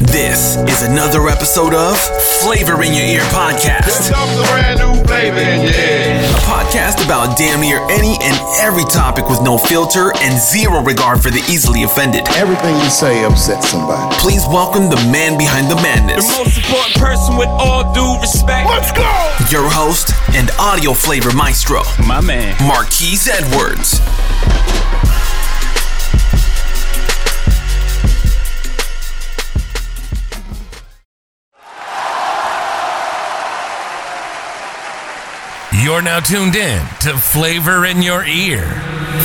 This is another episode of Flavor in Your Ear podcast. A brand new flavor in your ear. A podcast about damn near any and every topic with no filter and zero regard for the easily offended. Everything you say upsets somebody. Please welcome the man behind the madness. The most important person with all due respect. Let's go! your host and audio flavor maestro, My man. Marquise Edwards. You're now tuned in to Flavor in Your Ear.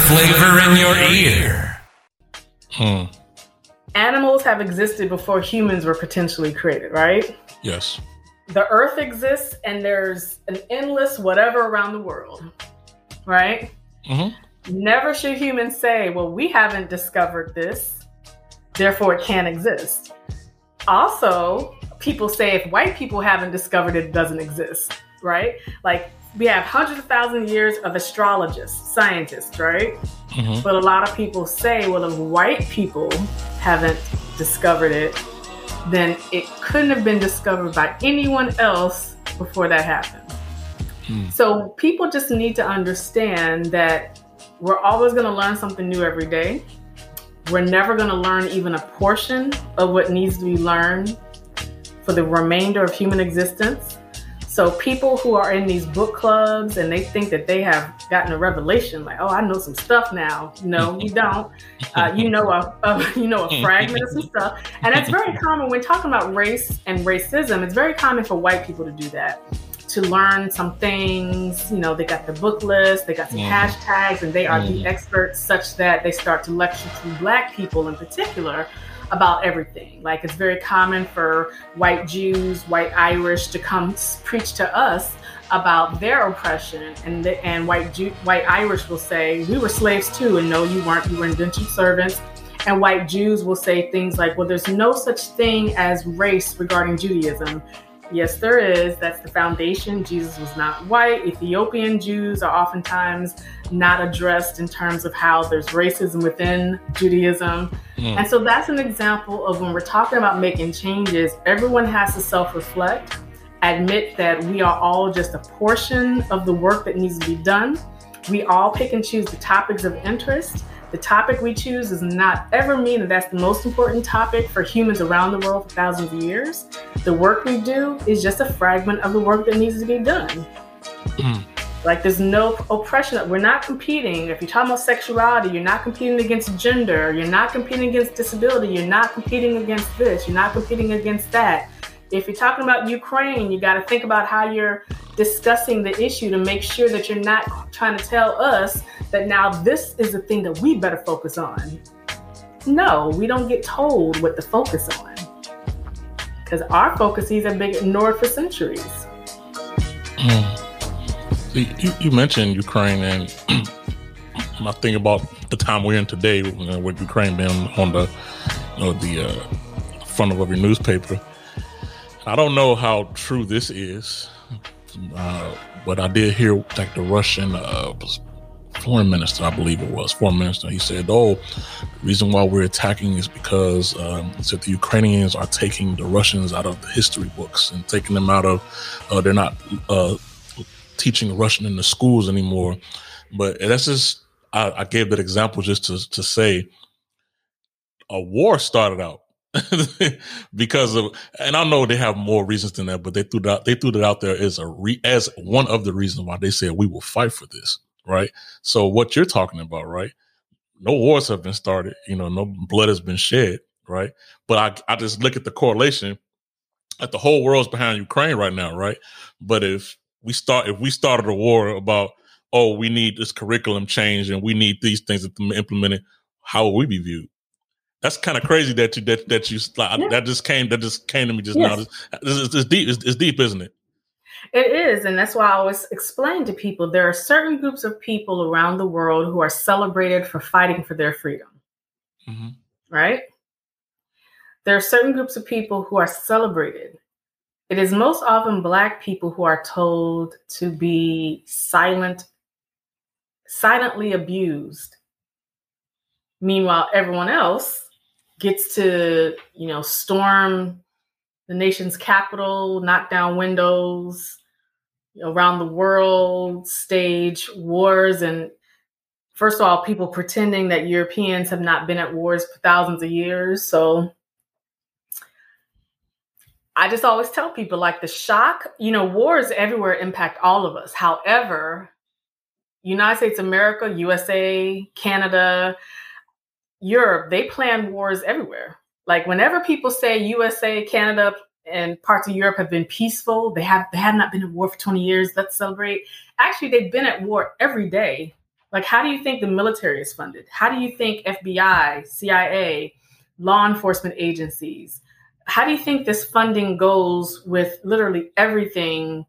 Flavor in Your Ear. Hmm. Animals have existed before humans were potentially created, right? Yes. The earth exists and there's an endless whatever around the world, right? Mhm. Never should humans say, well, we haven't discovered this, therefore it can't exist. Also, people say if white people haven't discovered it, it doesn't exist, right? Like we have hundreds of thousands of years of astrologists, scientists, right? Mhm. But a lot of people say, well, if white people haven't discovered it, then it couldn't have been discovered by anyone else before that happened. So people just need to understand that we're always going to learn something new every day. We're never going to learn even a portion of what needs to be learned for the remainder of human existence. So people who are in these book clubs and they think that they have gotten a revelation, like, oh, I know some stuff now. No, you don't. Uh, you know a, a you know a fragment of some stuff, and that's very common when talking about race and racism. It's very common for white people to do that, to learn some things. You know, they got the book list, they got some hashtags, and they are the experts, such that they start to lecture to black people in particular about everything. Like it's very common for white Jews, white Irish to come preach to us about their oppression, and the, and white Jew, white Irish will say we were slaves too, and no, you weren't. You were indentured servants. And white Jews will say things like, well, there's no such thing as race regarding Judaism. Yes, there is. That's the foundation. Jesus was not white. Ethiopian Jews are oftentimes not addressed in terms of how there's racism within Judaism. Mm. And so that's an example of when we're talking about making changes, everyone has to self reflect, admit that we are all just a portion of the work that needs to be done. We all pick and choose the topics of interest. The topic we choose does not ever mean that that's the most important topic for humans around the world for thousands of years. The work we do is just a fragment of the work that needs to be done. Mm-hmm. Like there's no oppression. We're not competing. If you're talking about sexuality, you're not competing against gender. You're not competing against disability. You're not competing against this. You're not competing against that. If you're talking about Ukraine, you got to think about how you're discussing the issue to make sure that you're not trying to tell us that now this is the thing that we better focus on. No, we don't get told what to focus on because our focuses have been ignored for centuries. See, You, you mentioned Ukraine, and I think about the time we're in today, you know, with Ukraine being on the, you know, the uh, front of every newspaper. I don't know how true this is, uh, but I did hear like the Russian uh, foreign minister, I believe it was foreign minister. He said, "Oh, the reason why we're attacking is because um, said the Ukrainians are taking the Russians out of the history books and taking them out of. Uh, they're not uh, teaching Russian in the schools anymore. But that's just I, I gave that example just to to say a war started out because of and I know they have more reasons than that, but they threw that they threw that out there as a re, as one of the reasons why they said we will fight for this, right? So what you're talking about, right? No wars have been started, you know, no blood has been shed, right? But I I just look at the correlation that the whole world's behind Ukraine right now, right? But if we start if we started a war about oh we need this curriculum change and we need these things implemented, how will we be viewed? That's kind of crazy that you that that you Yeah. that just came that just came to me just Yes. now. This, this deep. It's, it's deep, isn't it? It is, and that's why I always explain to people there are certain groups of people around the world who are celebrated for fighting for their freedom, Mhm. right? There are certain groups of people who are celebrated. It is most often Black people who are told to be silent, silently abused. Meanwhile, everyone else gets to, you know, storm the nation's capital, knock down windows around the world, stage wars. And first of all, people pretending that Europeans have not been at wars for thousands of years. So I just always tell people like the shock, you know, wars everywhere impact all of us. However, United States America, USA, Canada, Europe, they plan wars everywhere. Like whenever people say USA, Canada, and parts of Europe have been peaceful, they have they have not been at war for 20 years. Let's celebrate. Actually, they've been at war every day. Like, how do you think the military is funded? How do you think FBI, CIA, law enforcement agencies, how do you think this funding goes with literally everything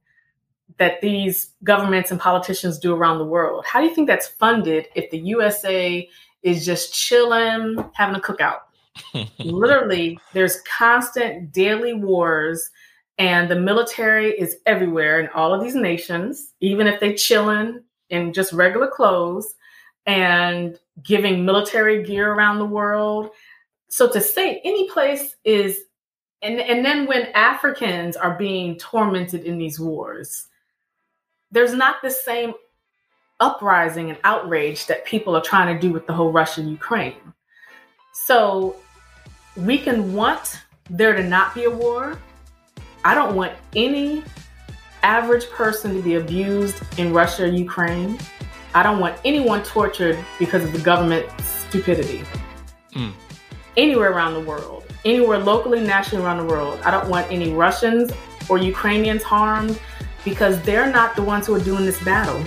that these governments and politicians do around the world? How do you think that's funded if the USA is just chilling, having a cookout? literally, there's constant daily wars, and the military is everywhere in all of these nations, even if they're chilling in just regular clothes and giving military gear around the world. So to say any place is and and then when Africans are being tormented in these wars, there's not the same uprising and outrage that people are trying to do with the whole Russia Ukraine. So we can want there to not be a war. I don't want any average person to be abused in Russia or Ukraine. I don't want anyone tortured because of the government's stupidity. Mm. Anywhere around the world anywhere locally, nationally around the world. I don't want any Russians or Ukrainians harmed because they're not the ones who are doing this battle.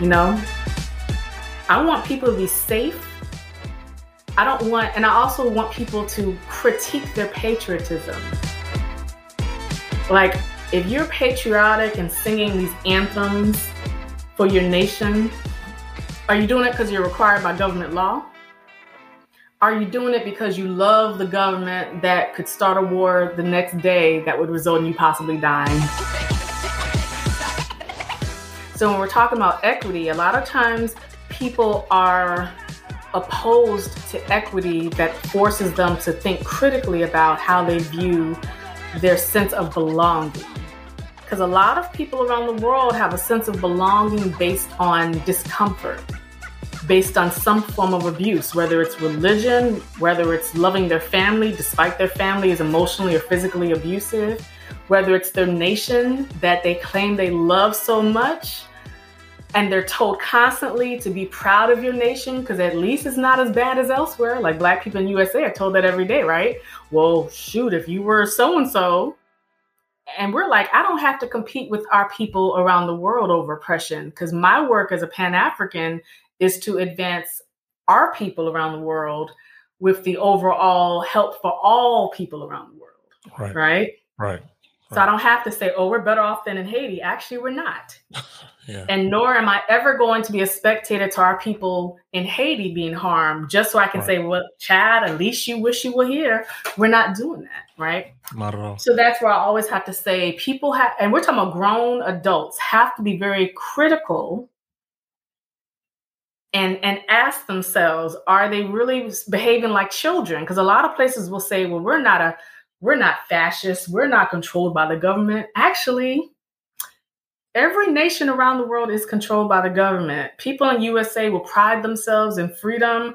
You know? I want people to be safe. I don't want, and I also want people to critique their patriotism. Like, if you're patriotic and singing these anthems for your nation, are you doing it because you're required by government law? Are you doing it because you love the government that could start a war the next day that would result in you possibly dying? So, when we're talking about equity, a lot of times people are opposed to equity that forces them to think critically about how they view their sense of belonging. Because a lot of people around the world have a sense of belonging based on discomfort based on some form of abuse, whether it's religion, whether it's loving their family despite their family is emotionally or physically abusive, whether it's their nation that they claim they love so much and they're told constantly to be proud of your nation because at least it's not as bad as elsewhere. Like black people in USA are told that every day, right? Well, shoot, if you were so and so, and we're like, I don't have to compete with our people around the world over oppression because my work as a Pan African is to advance our people around the world with the overall help for all people around the world. Right. Right. Right. So I don't have to say, oh, we're better off than in Haiti. Actually, we're not. yeah. And nor am I ever going to be a spectator to our people in Haiti being harmed just so I can right. say, well, Chad, at least you wish you were here. We're not doing that, right? Not at all. So that's where I always have to say people have, and we're talking about grown adults, have to be very critical and and ask themselves are they really behaving like children because a lot of places will say well we're not a we're not fascist we're not controlled by the government actually every nation around the world is controlled by the government people in usa will pride themselves in freedom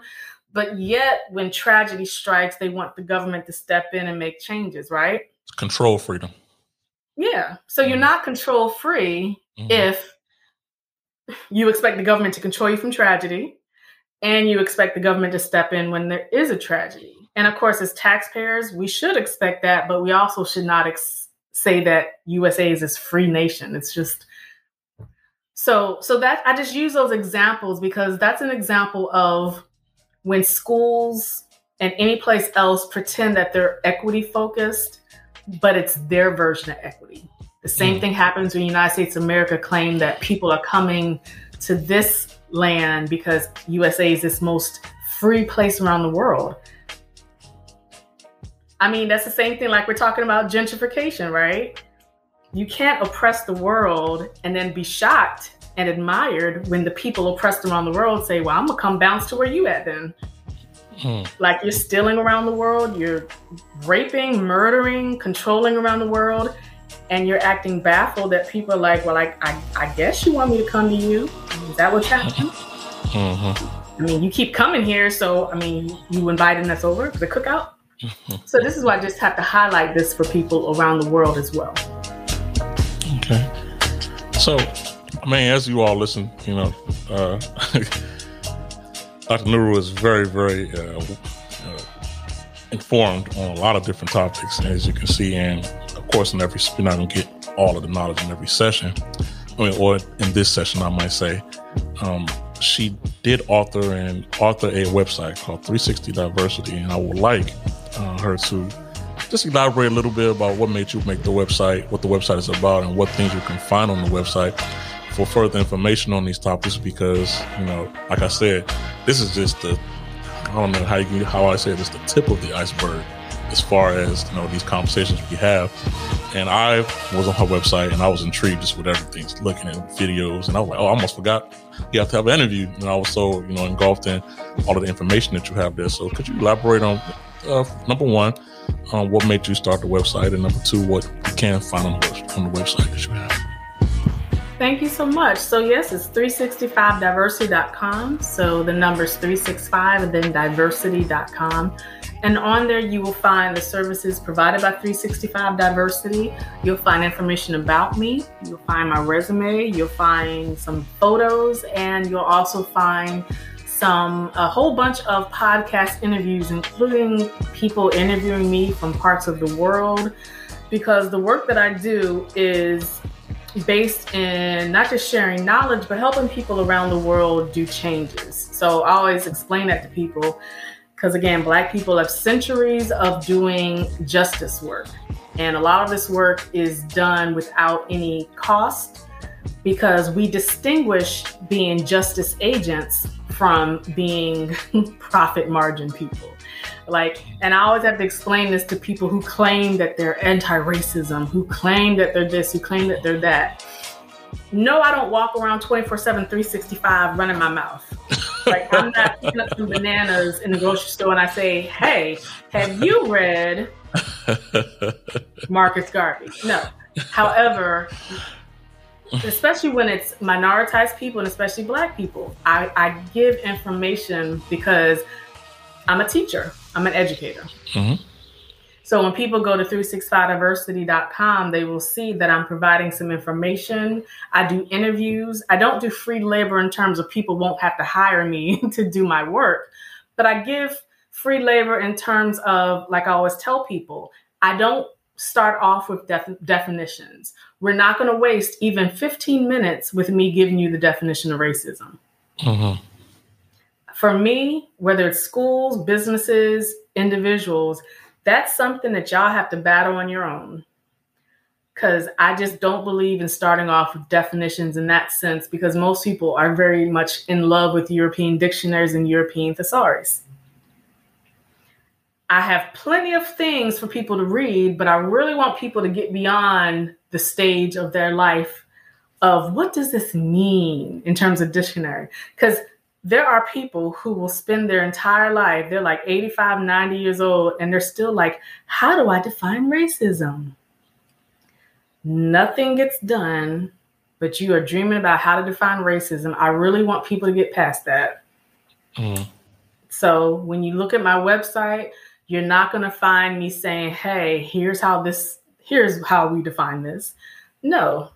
but yet when tragedy strikes they want the government to step in and make changes right control freedom yeah so you're mm-hmm. not control free mm-hmm. if you expect the government to control you from tragedy, and you expect the government to step in when there is a tragedy. And of course, as taxpayers, we should expect that, but we also should not ex- say that USA is this free nation. It's just so so that I just use those examples because that's an example of when schools and any place else pretend that they're equity focused, but it's their version of equity. The same mm. thing happens when United States of America claim that people are coming to this land because USA is this most free place around the world. I mean, that's the same thing like we're talking about gentrification, right? You can't oppress the world and then be shocked and admired when the people oppressed around the world say, Well, I'm gonna come bounce to where you at then. Hmm. Like you're stealing around the world, you're raping, murdering, controlling around the world, and you're acting baffled that people are like, well, I, I, I guess you want me to come to you. Is that what's happening? Mm-hmm. I mean, you keep coming here, so I mean, you inviting us over to the cookout. Mm-hmm. so this is why I just have to highlight this for people around the world as well. Okay. So, I mean, as you all listen, you know, uh, Dr. Nuru is very, very uh, uh, informed on a lot of different topics, as you can see. And of course, in every you're not going to get all of the knowledge in every session. I mean, or in this session, I might say. Um, she did author and author a website called 360 Diversity, and I would like uh, her to just elaborate a little bit about what made you make the website, what the website is about, and what things you can find on the website for further information on these topics. Because you know, like I said, this is just the I don't know how you how I say this, the tip of the iceberg as far as you know these conversations we have. And I was on her website and I was intrigued just with everything, looking at videos, and I was like, oh, I almost forgot you have to have an interview. And I was so you know engulfed in all of the information that you have there. So could you elaborate on uh, number one, um, what made you start the website, and number two, what you can find on the, on the website that you have? Thank you so much. So, yes, it's 365diversity.com. So, the number's 365 and then diversity.com. And on there, you will find the services provided by 365 Diversity. You'll find information about me. You'll find my resume. You'll find some photos. And you'll also find some, a whole bunch of podcast interviews, including people interviewing me from parts of the world. Because the work that I do is based in not just sharing knowledge, but helping people around the world do changes. So I always explain that to people because, again, Black people have centuries of doing justice work. And a lot of this work is done without any cost because we distinguish being justice agents from being profit margin people. Like, and I always have to explain this to people who claim that they're anti racism, who claim that they're this, who claim that they're that. No, I don't walk around 24 7, 365 running my mouth. Like, I'm not picking up some bananas in the grocery store and I say, hey, have you read Marcus Garvey? No. However, especially when it's minoritized people and especially black people, I, I give information because I'm a teacher. I'm an educator. Mm-hmm. So when people go to 365diversity.com, they will see that I'm providing some information. I do interviews. I don't do free labor in terms of people won't have to hire me to do my work, but I give free labor in terms of, like I always tell people, I don't start off with def- definitions. We're not going to waste even 15 minutes with me giving you the definition of racism. Mm-hmm. For me, whether it's schools, businesses, individuals, that's something that y'all have to battle on your own. Because I just don't believe in starting off with definitions in that sense, because most people are very much in love with European dictionaries and European thesaurus. I have plenty of things for people to read, but I really want people to get beyond the stage of their life of what does this mean in terms of dictionary? Because there are people who will spend their entire life, they're like 85, 90 years old, and they're still like, how do I define racism? Nothing gets done, but you are dreaming about how to define racism. I really want people to get past that. Mm. So when you look at my website, you're not going to find me saying, hey, here's how this, here's how we define this. No,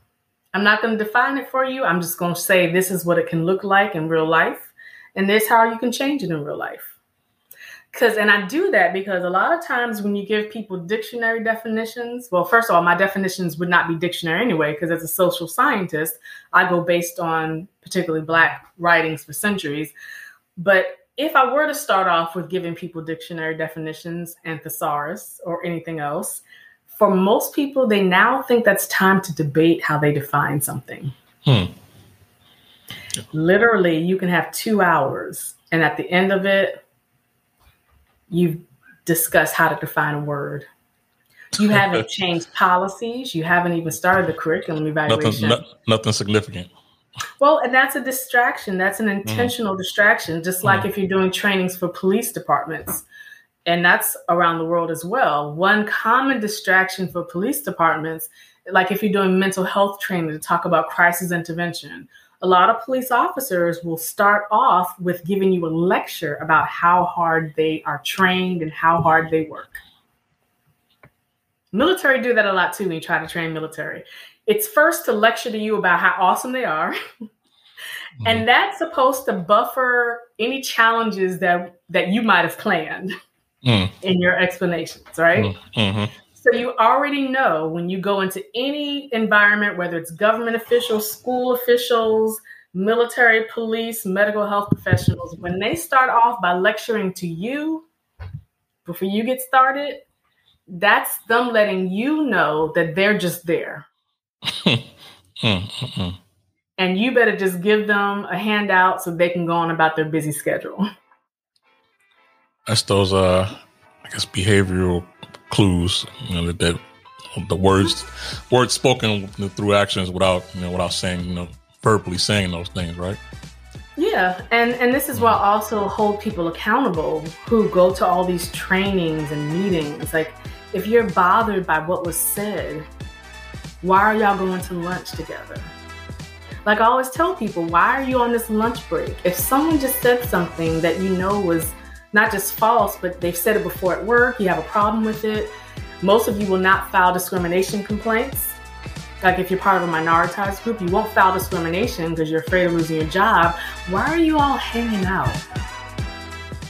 I'm not going to define it for you. I'm just going to say this is what it can look like in real life. And this how you can change it in real life. Because, and I do that because a lot of times when you give people dictionary definitions, well, first of all, my definitions would not be dictionary anyway, because as a social scientist, I go based on particularly Black writings for centuries. But if I were to start off with giving people dictionary definitions and thesaurus or anything else, for most people, they now think that's time to debate how they define something. Hmm. Literally, you can have two hours, and at the end of it, you've discussed how to define a word. You haven't changed policies. You haven't even started the curriculum evaluation. Nothing, no, nothing significant. Well, and that's a distraction. That's an intentional mm. distraction, just like mm. if you're doing trainings for police departments. And that's around the world as well. One common distraction for police departments, like if you're doing mental health training to talk about crisis intervention, a lot of police officers will start off with giving you a lecture about how hard they are trained and how hard they work. Military do that a lot too when you try to train military. It's first to lecture to you about how awesome they are. Mm-hmm. And that's supposed to buffer any challenges that that you might have planned mm. in your explanations, right? Mm. Mm-hmm. So you already know when you go into any environment, whether it's government officials, school officials, military, police, medical health professionals, when they start off by lecturing to you before you get started, that's them letting you know that they're just there. and you better just give them a handout so they can go on about their busy schedule. That's those uh I guess behavioral clues, you know, that, that the words words spoken through actions without you know without saying you know verbally saying those things, right? Yeah, and and this is what also hold people accountable who go to all these trainings and meetings. Like, if you're bothered by what was said, why are y'all going to lunch together? Like I always tell people, why are you on this lunch break? If someone just said something that you know was not just false, but they've said it before at work, you have a problem with it. Most of you will not file discrimination complaints. Like if you're part of a minoritized group, you won't file discrimination because you're afraid of losing your job. Why are you all hanging out?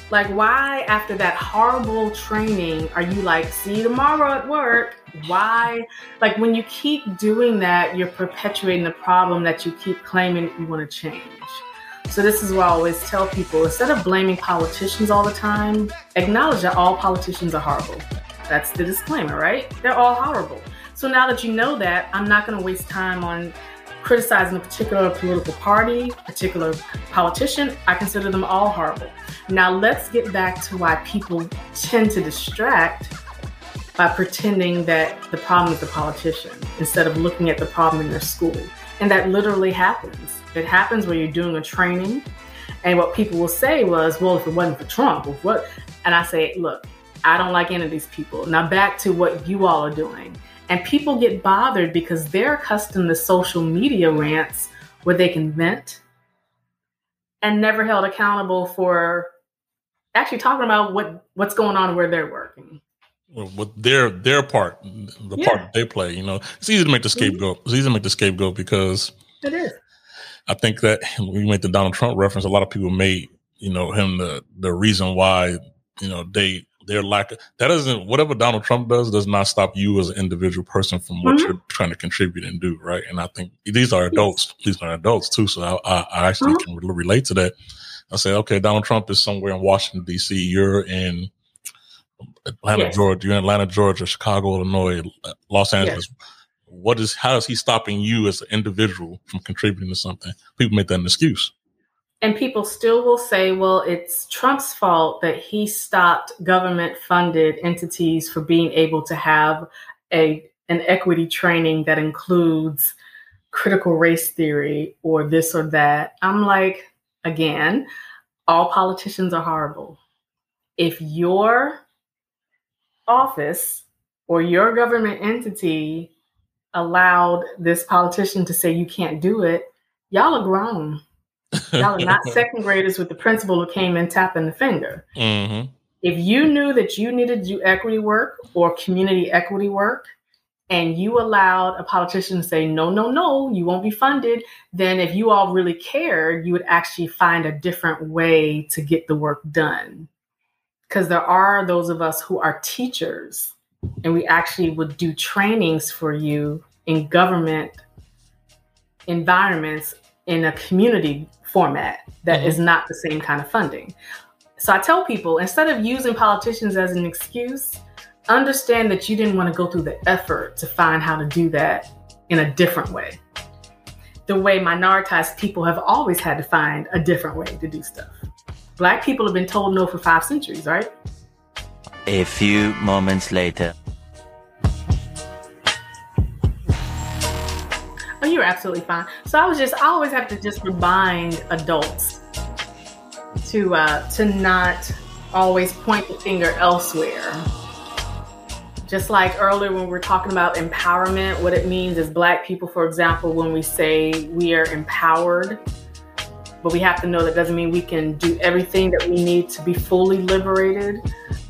Like, why, after that horrible training, are you like, see you tomorrow at work? Why? Like, when you keep doing that, you're perpetuating the problem that you keep claiming you want to change. So this is what I always tell people, instead of blaming politicians all the time, acknowledge that all politicians are horrible. That's the disclaimer, right? They're all horrible. So now that you know that, I'm not going to waste time on criticizing a particular political party, particular politician. I consider them all horrible. Now let's get back to why people tend to distract by pretending that the problem is the politician instead of looking at the problem in their school. And that literally happens. It happens when you're doing a training. And what people will say was, well, if it wasn't for Trump, what? And I say, look, I don't like any of these people. Now back to what you all are doing. And people get bothered because they're accustomed to social media rants where they can vent and never held accountable for actually talking about what what's going on where they're working with their their part, the yeah. part that they play. You know, it's easy to make the mm-hmm. scapegoat. It's easy to make the scapegoat because it is. I think that when you make the Donald Trump reference, a lot of people made you know him the the reason why you know they their lack of that doesn't whatever Donald Trump does does not stop you as an individual person from what mm-hmm. you're trying to contribute and do right. And I think these are adults. These are adults too. So I, I, I actually mm-hmm. can relate to that. I say, okay, Donald Trump is somewhere in Washington D.C. You're in Atlanta, yes. Georgia. You're in Atlanta, Georgia, Chicago, Illinois, Los Angeles. Yes. What is how is he stopping you as an individual from contributing to something? People make that an excuse. And people still will say, well, it's Trump's fault that he stopped government funded entities for being able to have a an equity training that includes critical race theory or this or that. I'm like, again, all politicians are horrible. If your office or your government entity allowed this politician to say you can't do it, y'all are grown. Y'all are not second graders with the principal who came in tapping the finger. Mm-hmm. If you knew that you needed to do equity work or community equity work, and you allowed a politician to say, no, no, no, you won't be funded, then if you all really cared, you would actually find a different way to get the work done. Because there are those of us who are teachers, and we actually would do trainings for you in government environments in a community format that mm-hmm. is not the same kind of funding. So I tell people instead of using politicians as an excuse, understand that you didn't want to go through the effort to find how to do that in a different way. The way minoritized people have always had to find a different way to do stuff. Black people have been told no for five centuries, right? A few moments later. Oh, you're absolutely fine. So I was just, I always have to just remind adults to uh, to not always point the finger elsewhere. Just like earlier when we're talking about empowerment, what it means as Black people, for example, when we say we are empowered, but we have to know that doesn't mean we can do everything that we need to be fully liberated.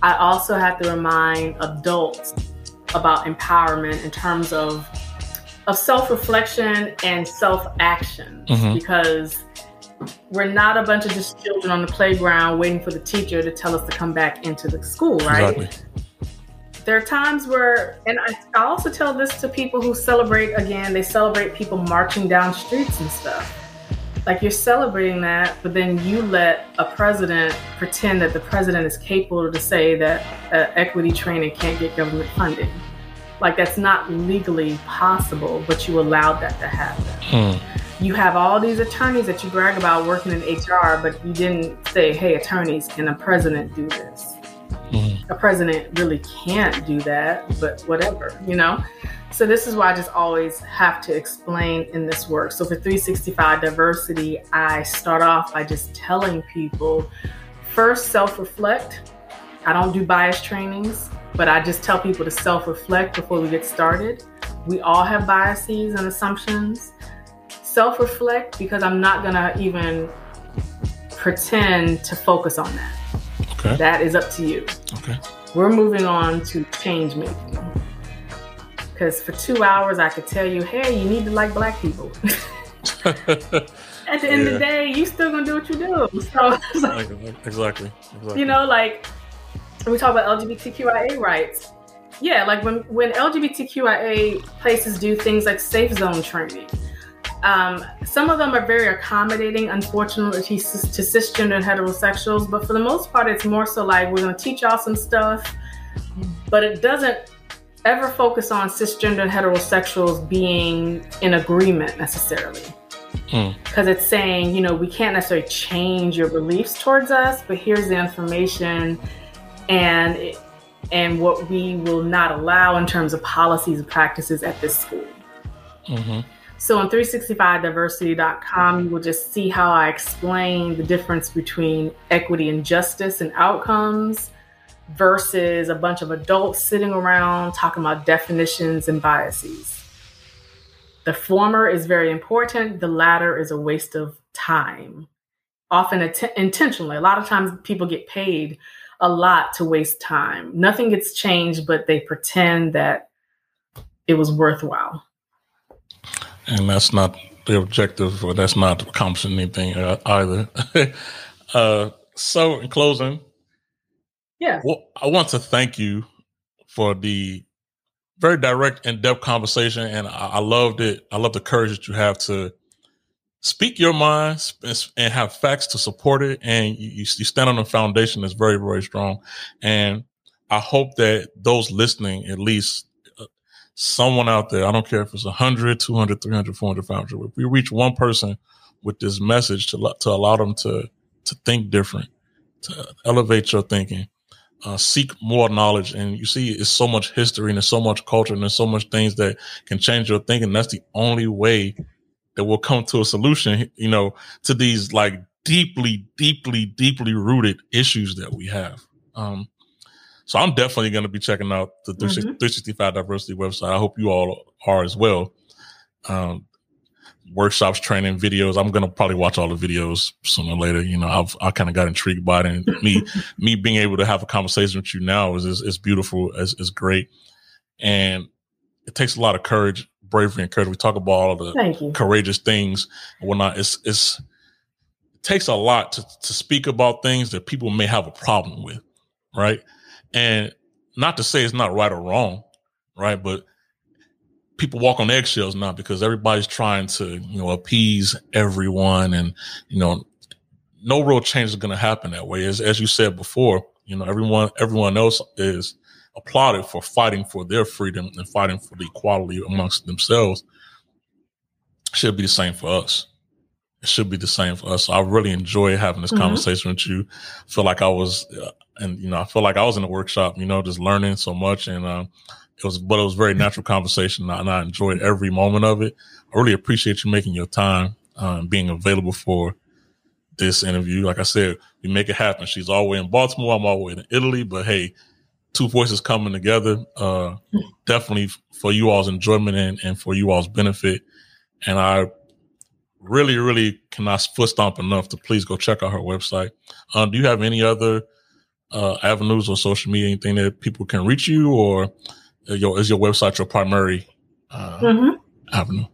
I also have to remind adults about empowerment in terms of of self-reflection and self-action Mhm. because we're not a bunch of just children on the playground waiting for the teacher to tell us to come back into the school, right? Exactly. There are times where, and I, I also tell this to people who celebrate, again, they celebrate people marching down streets and stuff. Like you're celebrating that, but then you let a president pretend that the president is capable to say that uh, equity training can't get government funding. Like that's not legally possible, but you allowed that to happen. Hmm. You have all these attorneys that you brag about working in HR, but you didn't say, hey, attorneys, can a president do this? A president really can't do that, but whatever, you know? So this is why I just always have to explain in this work. So for 365 diversity, I start off by just telling people first self-reflect. I don't do bias trainings, but I just tell people to self-reflect before we get started. We all have biases and assumptions. Self-reflect because I'm not gonna even pretend to focus on that. Okay. That is up to you. Okay. We're moving on to change making. Because for two hours, I could tell you, hey, you need to like black people. At the end of the day, you still gonna do what you do. So, exactly. Exactly. you know, like we talk about LGBTQIA rights, yeah, like when when LGBTQIA places do things like safe zone training, um, some of them are very accommodating, unfortunately, to, to cisgender and heterosexuals. But for the most part, it's more so like we're going to teach y'all some stuff, but it doesn't ever focus on cisgender and heterosexuals being in agreement necessarily. Hmm. Because it's saying, you know, we can't necessarily change your beliefs towards us, but here's the information and it, and what we will not allow in terms of policies and practices at this school. hmm So on 365diversity.com, you will just see how I explain the difference between equity and justice and outcomes versus a bunch of adults sitting around talking about definitions and biases. The former is very important, the latter is a waste of time. Often att- intentionally. A lot of times people get paid a lot to waste time. Nothing gets changed, but they pretend that it was worthwhile. And that's not the objective, or that's not accomplishing anything either. uh, so, in closing, Yeah. well, I want to thank you for the very direct, in-depth conversation, and I, I loved it. I love the courage that you have to speak your mind sp- and have facts to support it, and you, you stand on a foundation that's very, very strong. And I hope that those listening, at least someone out there, I don't care if it's 100, 200, 300, 400, 500, if we reach one person with this message to, to allow them to, to think different, to elevate your thinking, uh, seek more knowledge. And you see, it's so much history and there's so much culture and there's so much things that can change your thinking. That's the only way that we'll come to a solution, you know, to these like deeply, deeply, deeply rooted issues that we have. Um, so I'm definitely going to be checking out the 365 diversity website. I hope you all are as well. Um, workshops, training videos. I'm going to probably watch all the videos sooner or later. You know, I've, I kind of got intrigued by it and me, me being able to have a conversation with you now is, is, is beautiful. Is, is great. And it takes a lot of courage, bravery and courage. We talk about all the courageous things and whatnot. It's, it's, it takes a lot to, to speak about things that people may have a problem with. Right. And not to say it's not right or wrong. Right. But people walk on eggshells now because everybody's trying to, you know, appease everyone and, you know, no real change is going to happen that way. As, as you said before, you know, everyone, everyone else is applauded for fighting for their freedom and fighting for the equality amongst themselves. Should be the same for us. It should be the same for us. So I really enjoy having this Mhm. conversation with you. feel like I was, uh, and you know, I feel like I was in a workshop, you know, just learning so much, and um, it was, but it was very natural conversation, and I enjoyed every moment of it. I really appreciate you making your time, um, being available for this interview. Like I said, we make it happen. She's all the way in Baltimore. I'm all the way in Italy, but hey, two voices coming together, uh, definitely for you all's enjoyment and, and for you all's benefit. And I really, really cannot foot stomp enough to please go check out her website. Um, do you have any other uh, avenues or social media, anything that people can reach you, or your, is your website your primary uh, mm-hmm. avenue?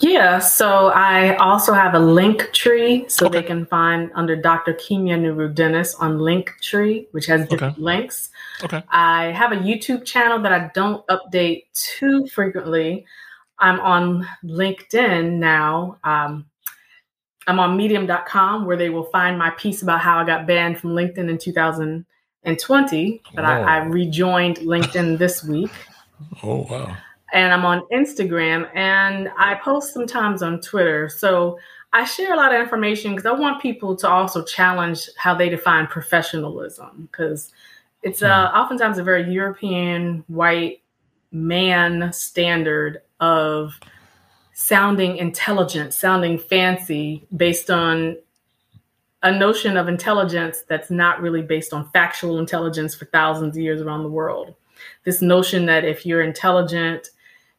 Yeah, so I also have a link tree so okay. they can find under Dr. Kimya Nuru Dennis on Linktree, which has different okay. links. Okay. I have a YouTube channel that I don't update too frequently. I'm on LinkedIn now. Um, I'm on medium.com where they will find my piece about how I got banned from LinkedIn in 2020, but I, I rejoined LinkedIn this week. Oh, wow and I'm on Instagram and I post sometimes on Twitter. So I share a lot of information because I want people to also challenge how they define professionalism because it's uh, hmm. oftentimes a very European white man standard of sounding intelligent, sounding fancy based on a notion of intelligence that's not really based on factual intelligence for thousands of years around the world. This notion that if you're intelligent,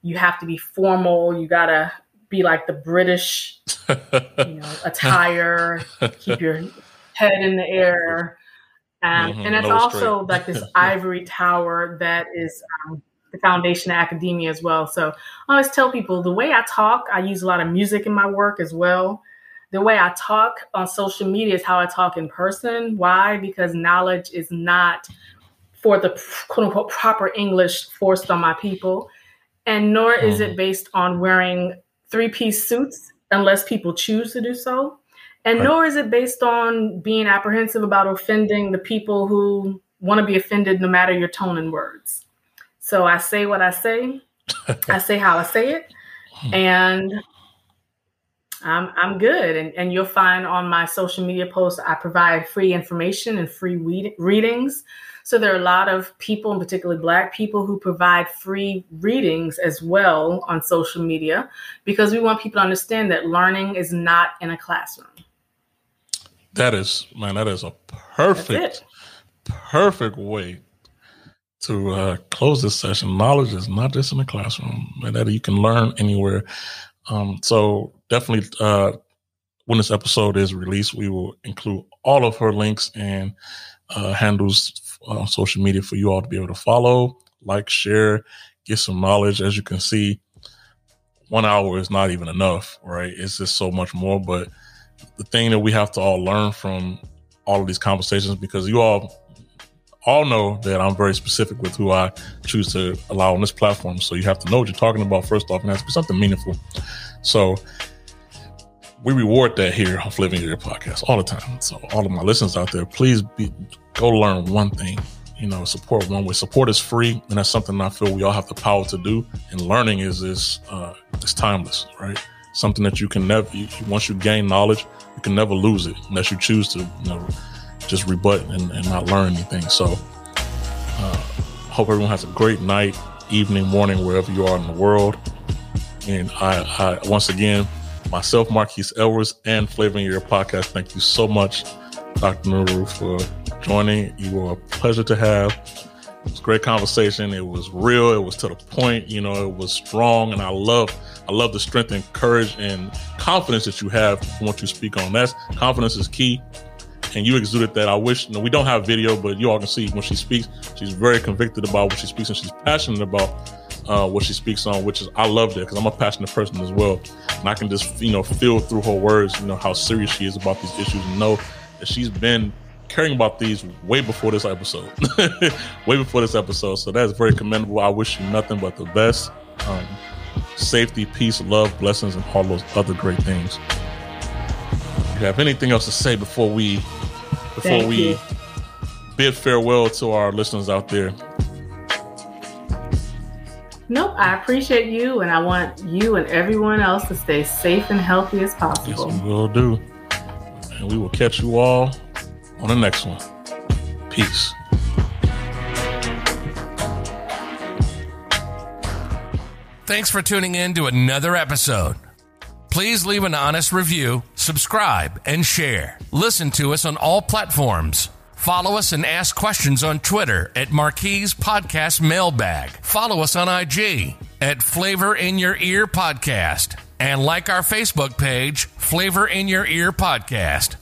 you have to be formal. You gotta be like the British, you know, attire. keep your head in the air, um, mm-hmm, and it's also straight. like this ivory tower that is um, the foundation of academia as well. So I always tell people the way I talk, I use a lot of music in my work as well. The way I talk on social media is how I talk in person. Why? Because knowledge is not for the quote unquote proper English forced on my people and nor is it mm-hmm. based on wearing three piece suits unless people choose to do so. And right. nor is it based on being apprehensive about offending the people who want to be offended no matter your tone and words. So I say what I say, I say how I say it, and I'm, I'm good. And, and you'll find on my social media posts, I provide free information and free read- readings so there are a lot of people, and particularly Black people, who provide free readings as well on social media because we want people to understand that learning is not in a classroom. That is, man, that is a perfect, perfect way to uh, close this session. Knowledge is not just in the classroom, and that you can learn anywhere. Um, so definitely, uh, when this episode is released, we will include all of her links and uh, handles uh, social media for you all to be able to follow, like, share, get some knowledge. As you can see, one hour is not even enough, right? It's just so much more. But the thing that we have to all learn from all of these conversations, because you all all know that I'm very specific with who I choose to allow on this platform. So you have to know what you're talking about first off, and be something meaningful. So we reward that here on Living Your podcast all the time. So all of my listeners out there, please be, go learn one thing. You know, support one way. Support is free, and that's something I feel we all have the power to do. And learning is is uh, it's timeless, right? Something that you can never. Once you gain knowledge, you can never lose it unless you choose to, you know, just rebut and, and not learn anything. So, uh, hope everyone has a great night, evening, morning, wherever you are in the world. And I, I once again myself, Marquise Edwards, and Flavor in Your Podcast. Thank you so much, Dr. Nuru, for joining. You were a pleasure to have. It was great conversation. It was real. It was to the point. You know, it was strong, and I love, I love the strength and courage and confidence that you have what you speak on. That's confidence is key, and you exuded that. I wish you know, we don't have video, but you all can see when she speaks. She's very convicted about what she speaks, and she's passionate about uh, what she speaks on, which is I love that because I'm a passionate person as well, and I can just you know feel through her words, you know how serious she is about these issues, and know that she's been caring about these way before this episode, way before this episode. So that's very commendable. I wish you nothing but the best, um, safety, peace, love, blessings, and all those other great things. you have anything else to say before we before Thank we you. bid farewell to our listeners out there? Nope, I appreciate you, and I want you and everyone else to stay safe and healthy as possible. Yes, possible. we will do. And we will catch you all on the next one. Peace. Thanks for tuning in to another episode. Please leave an honest review, subscribe, and share. Listen to us on all platforms. Follow us and ask questions on Twitter at Marquise Podcast Mailbag. Follow us on IG at Flavor in Your Ear Podcast. And like our Facebook page, Flavor in Your Ear Podcast.